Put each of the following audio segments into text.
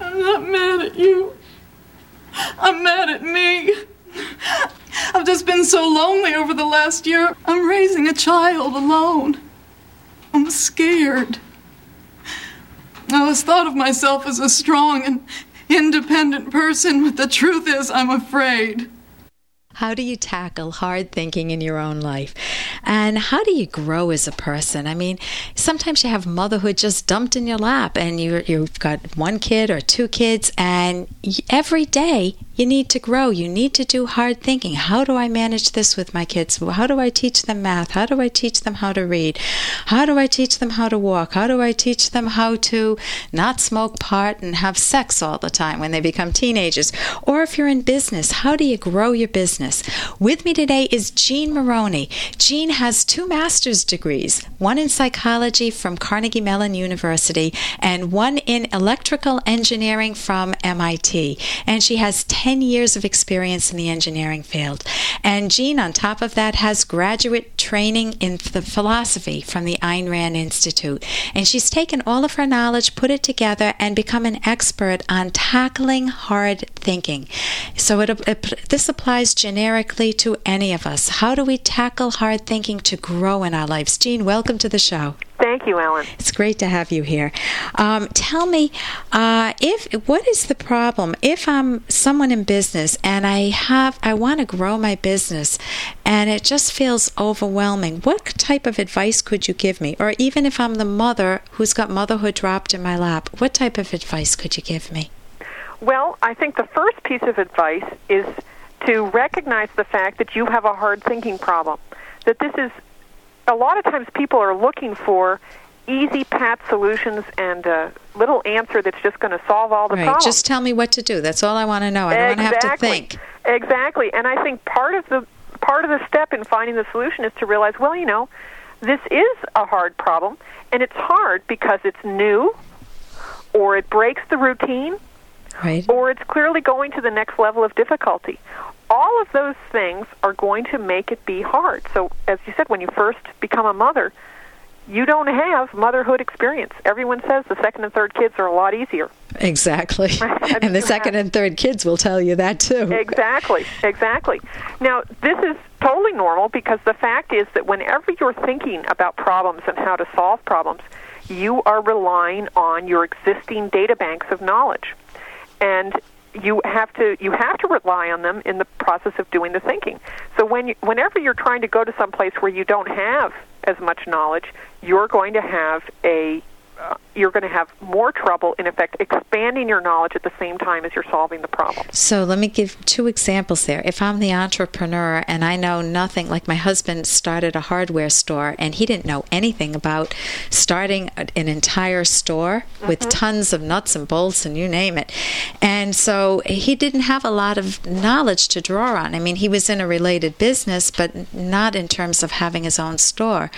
I'm not mad at you. I'm mad at me. I've just been so lonely over the last year. I'm raising a child alone. I'm scared. I always thought of myself as a strong and independent person, but the truth is, I'm afraid. How do you tackle hard thinking in your own life? And how do you grow as a person? I mean, sometimes you have motherhood just dumped in your lap and you you've got one kid or two kids, and every day you need to grow. You need to do hard thinking. How do I manage this with my kids? How do I teach them math? How do I teach them how to read? How do I teach them how to walk? How do I teach them how to not smoke pot and have sex all the time when they become teenagers? Or if you're in business, how do you grow your business? With me today is Jean Moroney. Jean has two master's degrees, one in psychology from Carnegie Mellon University and one in electrical engineering from MIT. And she has 10 years of experience in the engineering field. And Jean, on top of that, has graduate training in the philosophy from the Ayn Rand Institute. And she's taken all of her knowledge, put it together, and become an expert on tackling hard thinking. So it, it, this applies generically to any of us. How do we tackle hard thinking to grow in our lives? Jean, welcome to the show. Thank you, Ellen. It's great to have you here. Um, tell me, uh, if what is the problem if I'm someone in business and I have I want to grow my business and it just feels overwhelming? What type of advice could you give me? Or even if I'm the mother who's got motherhood dropped in my lap, what type of advice could you give me? Well, I think the first piece of advice is to recognize the fact that you have a hard thinking problem. That this is a lot of times people are looking for easy pat solutions and a little answer that's just going to solve all the right. problems. Just tell me what to do. That's all I want to know. I don't exactly. want to have to think. Exactly. And I think part of the part of the step in finding the solution is to realize, well, you know, this is a hard problem, and it's hard because it's new, or it breaks the routine, right. or it's clearly going to the next level of difficulty. All of those things are going to make it be hard. So, as you said, when you first become a mother, you don't have motherhood experience. Everyone says the second and third kids are a lot easier. Exactly. and the second and third kids will tell you that too. Exactly, exactly. Now, this is totally normal because the fact is that whenever you're thinking about problems and how to solve problems, you are relying on your existing data banks of knowledge. And you have to you have to rely on them in the process of doing the thinking. So when you, whenever you're trying to go to some place where you don't have as much knowledge, you're going to have a uh, you're going to have more trouble, in effect, expanding your knowledge at the same time as you're solving the problem. So let me give two examples there. If I'm the entrepreneur and I know nothing, like my husband started a hardware store and he didn't know anything about starting an entire store mm-hmm. with tons of nuts and bolts and you name it. And so he didn't have a lot of knowledge to draw on. I mean, he was in a related business, but not in terms of having his own store.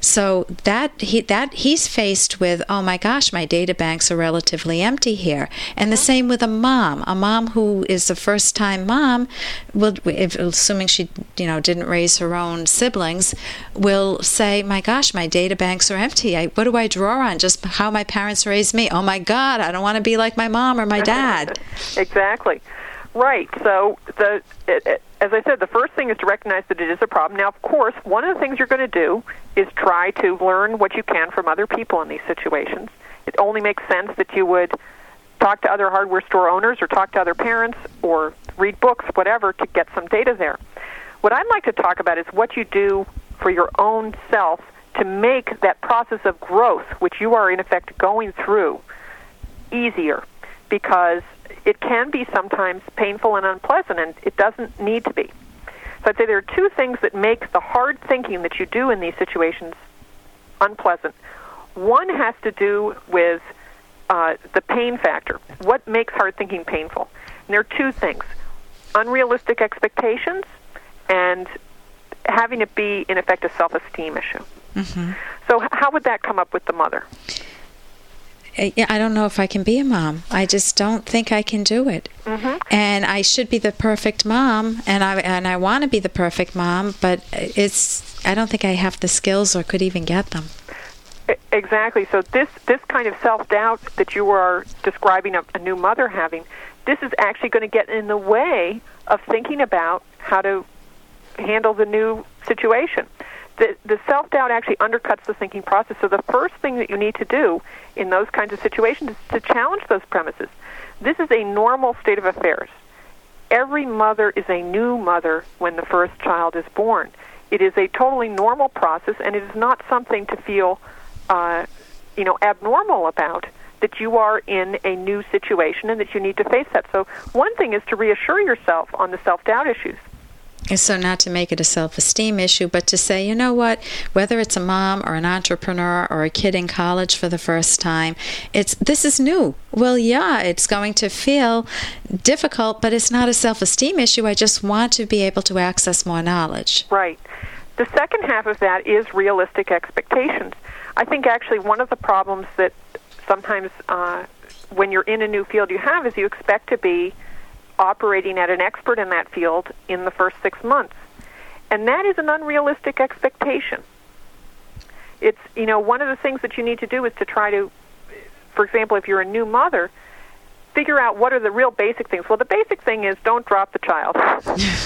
So that he that he's faced with, oh my gosh, my data banks are relatively empty here. And the same with a mom. A mom who is a first time mom, will, if, assuming she you know didn't raise her own siblings, will say, my gosh, my data banks are empty. I, what do I draw on? Just how my parents raised me. Oh my God, I don't want to be like my mom or my dad. exactly. Right. So the it, it, as I said, the first thing is to recognize that it is a problem. Now, of course, one of the things you're going to do is try to learn what you can from other people in these situations. It only makes sense that you would talk to other hardware store owners or talk to other parents or read books, whatever, to get some data there. What I'd like to talk about is what you do for your own self to make that process of growth, which you are in effect going through, easier. Because it can be sometimes painful and unpleasant, and it doesn't need to be. So I'd say there are two things that make the hard thinking that you do in these situations unpleasant. One has to do with uh, the pain factor. What makes hard thinking painful? And there are two things unrealistic expectations and having it be, in effect, a self esteem issue. Mm-hmm. So, how would that come up with the mother? I don't know if I can be a mom. I just don't think I can do it. Mm-hmm. And I should be the perfect mom, and I and I want to be the perfect mom, but it's I don't think I have the skills or could even get them. Exactly. So this this kind of self doubt that you are describing a, a new mother having, this is actually going to get in the way of thinking about how to handle the new situation. The, the self doubt actually undercuts the thinking process. So the first thing that you need to do in those kinds of situations is to challenge those premises. This is a normal state of affairs. Every mother is a new mother when the first child is born. It is a totally normal process, and it is not something to feel, uh, you know, abnormal about. That you are in a new situation and that you need to face that. So one thing is to reassure yourself on the self doubt issues. So, not to make it a self esteem issue, but to say, you know what, whether it's a mom or an entrepreneur or a kid in college for the first time, it's this is new. Well, yeah, it's going to feel difficult, but it's not a self esteem issue. I just want to be able to access more knowledge. Right. The second half of that is realistic expectations. I think actually one of the problems that sometimes uh, when you're in a new field you have is you expect to be operating at an expert in that field in the first six months. And that is an unrealistic expectation. It's, you know, one of the things that you need to do is to try to, for example, if you're a new mother, figure out what are the real basic things. Well, the basic thing is don't drop the child.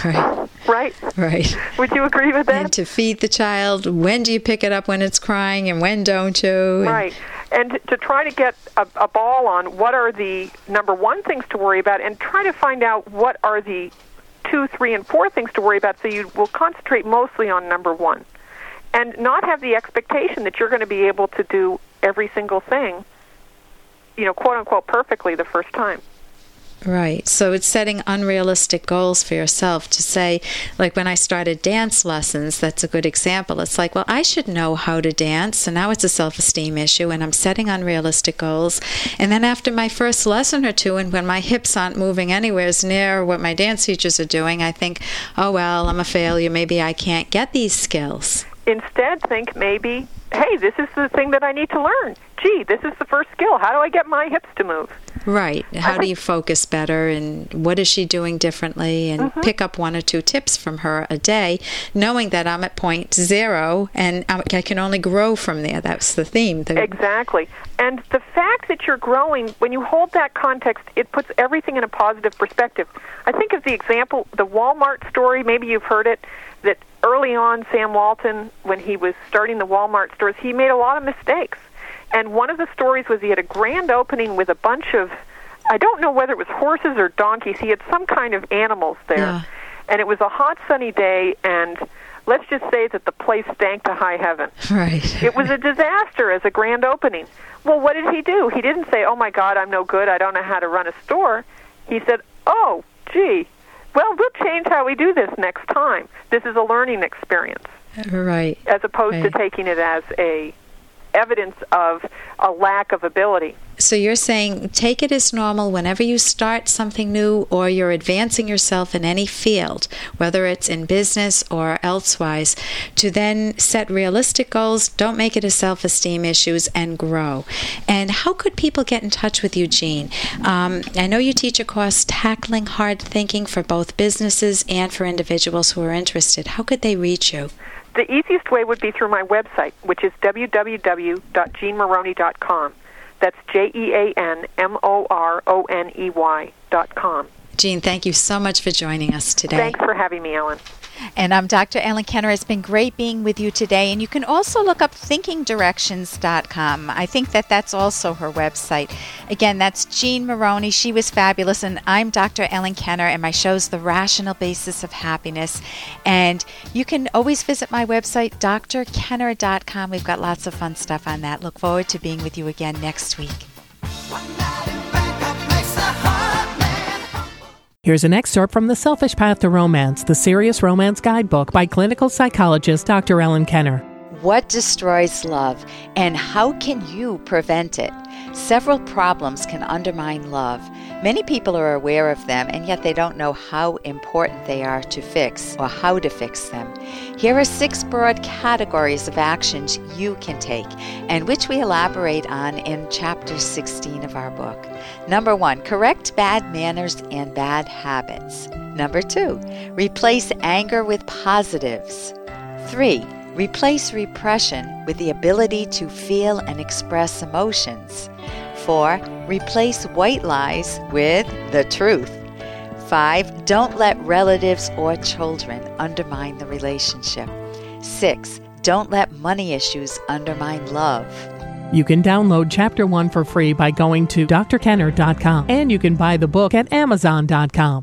right. Right? Right. Would you agree with that? And to feed the child, when do you pick it up when it's crying and when don't you? And Right. And to try to get a, a ball on what are the number one things to worry about and try to find out what are the two, three, and four things to worry about so you will concentrate mostly on number one. And not have the expectation that you're going to be able to do every single thing, you know, quote unquote, perfectly the first time. Right. So it's setting unrealistic goals for yourself to say, like when I started dance lessons, that's a good example. It's like, well, I should know how to dance. So now it's a self esteem issue, and I'm setting unrealistic goals. And then after my first lesson or two, and when my hips aren't moving anywhere near what my dance teachers are doing, I think, oh, well, I'm a failure. Maybe I can't get these skills. Instead, think maybe, hey, this is the thing that I need to learn. Gee, this is the first skill. How do I get my hips to move? Right. How do you focus better and what is she doing differently and mm-hmm. pick up one or two tips from her a day, knowing that I'm at point zero and I I can only grow from there. That's the theme. The, Exactly. And the fact that you're growing, when you hold that context, it puts everything in a positive perspective. I think of the example, the Walmart story, maybe you've heard it, that early on, Sam Walton, when he was starting the Walmart stores, he made a lot of mistakes. And one of the stories was he had a grand opening with a bunch of, I don't know whether it was horses or donkeys, he had some kind of animals there. Yeah. And it was a hot, sunny day, and let's just say that the place stank to high heaven. right. It was a disaster as a grand opening. Well, what did he do? He didn't say, "Oh my God, I'm no good. I don't know how to run a store." He said, "Oh, gee, well, we'll change how we do this next time. This is a learning experience, right. as opposed Right. to taking it as a evidence of a lack of ability." So you're saying take it as normal whenever you start something new or you're advancing yourself in any field, whether it's in business or elsewise, to then set realistic goals, don't make it a self esteem issues, and grow. And how could people get in touch with you, Jean? Um, I know you teach a course, Tackling Hard Thinking, for both businesses and for individuals who are interested. How could they reach you? The easiest way would be through my website, which is www.jeanmoroney.com. That's J E A N M O R O N E Y dot com. Jean, thank you so much for joining us today. Thanks for having me, Ellen. And I'm Dr. Ellen Kenner. It's been great being with you today. And you can also look up thinkingdirections.com. I think that that's also her website. Again, that's Jean Moroney. She was fabulous. And I'm Dr. Ellen Kenner, and my show's The Rational Basis of Happiness. And you can always visit my website, drkenner.com. We've got lots of fun stuff on that. Look forward to being with you again next week. Here's an excerpt from The Selfish Path to Romance, the Serious Romance Guidebook by clinical psychologist Dr. Ellen Kenner. What destroys love, and how can you prevent it? Several problems can undermine love. Many people are aware of them, and yet they don't know how important they are to fix or how to fix them. Here are six broad categories of actions you can take, and which we elaborate on in chapter 16 of our book. Number one, correct bad manners and bad habits. Number two, replace anger with positives. Three, Replace repression with the ability to feel and express emotions. 4. Replace white lies with the truth. 5. Don't let relatives or children undermine the relationship. 6. Don't let money issues undermine love. You can download Chapter 1 for free by going to drkenner.com and you can buy the book at amazon.com.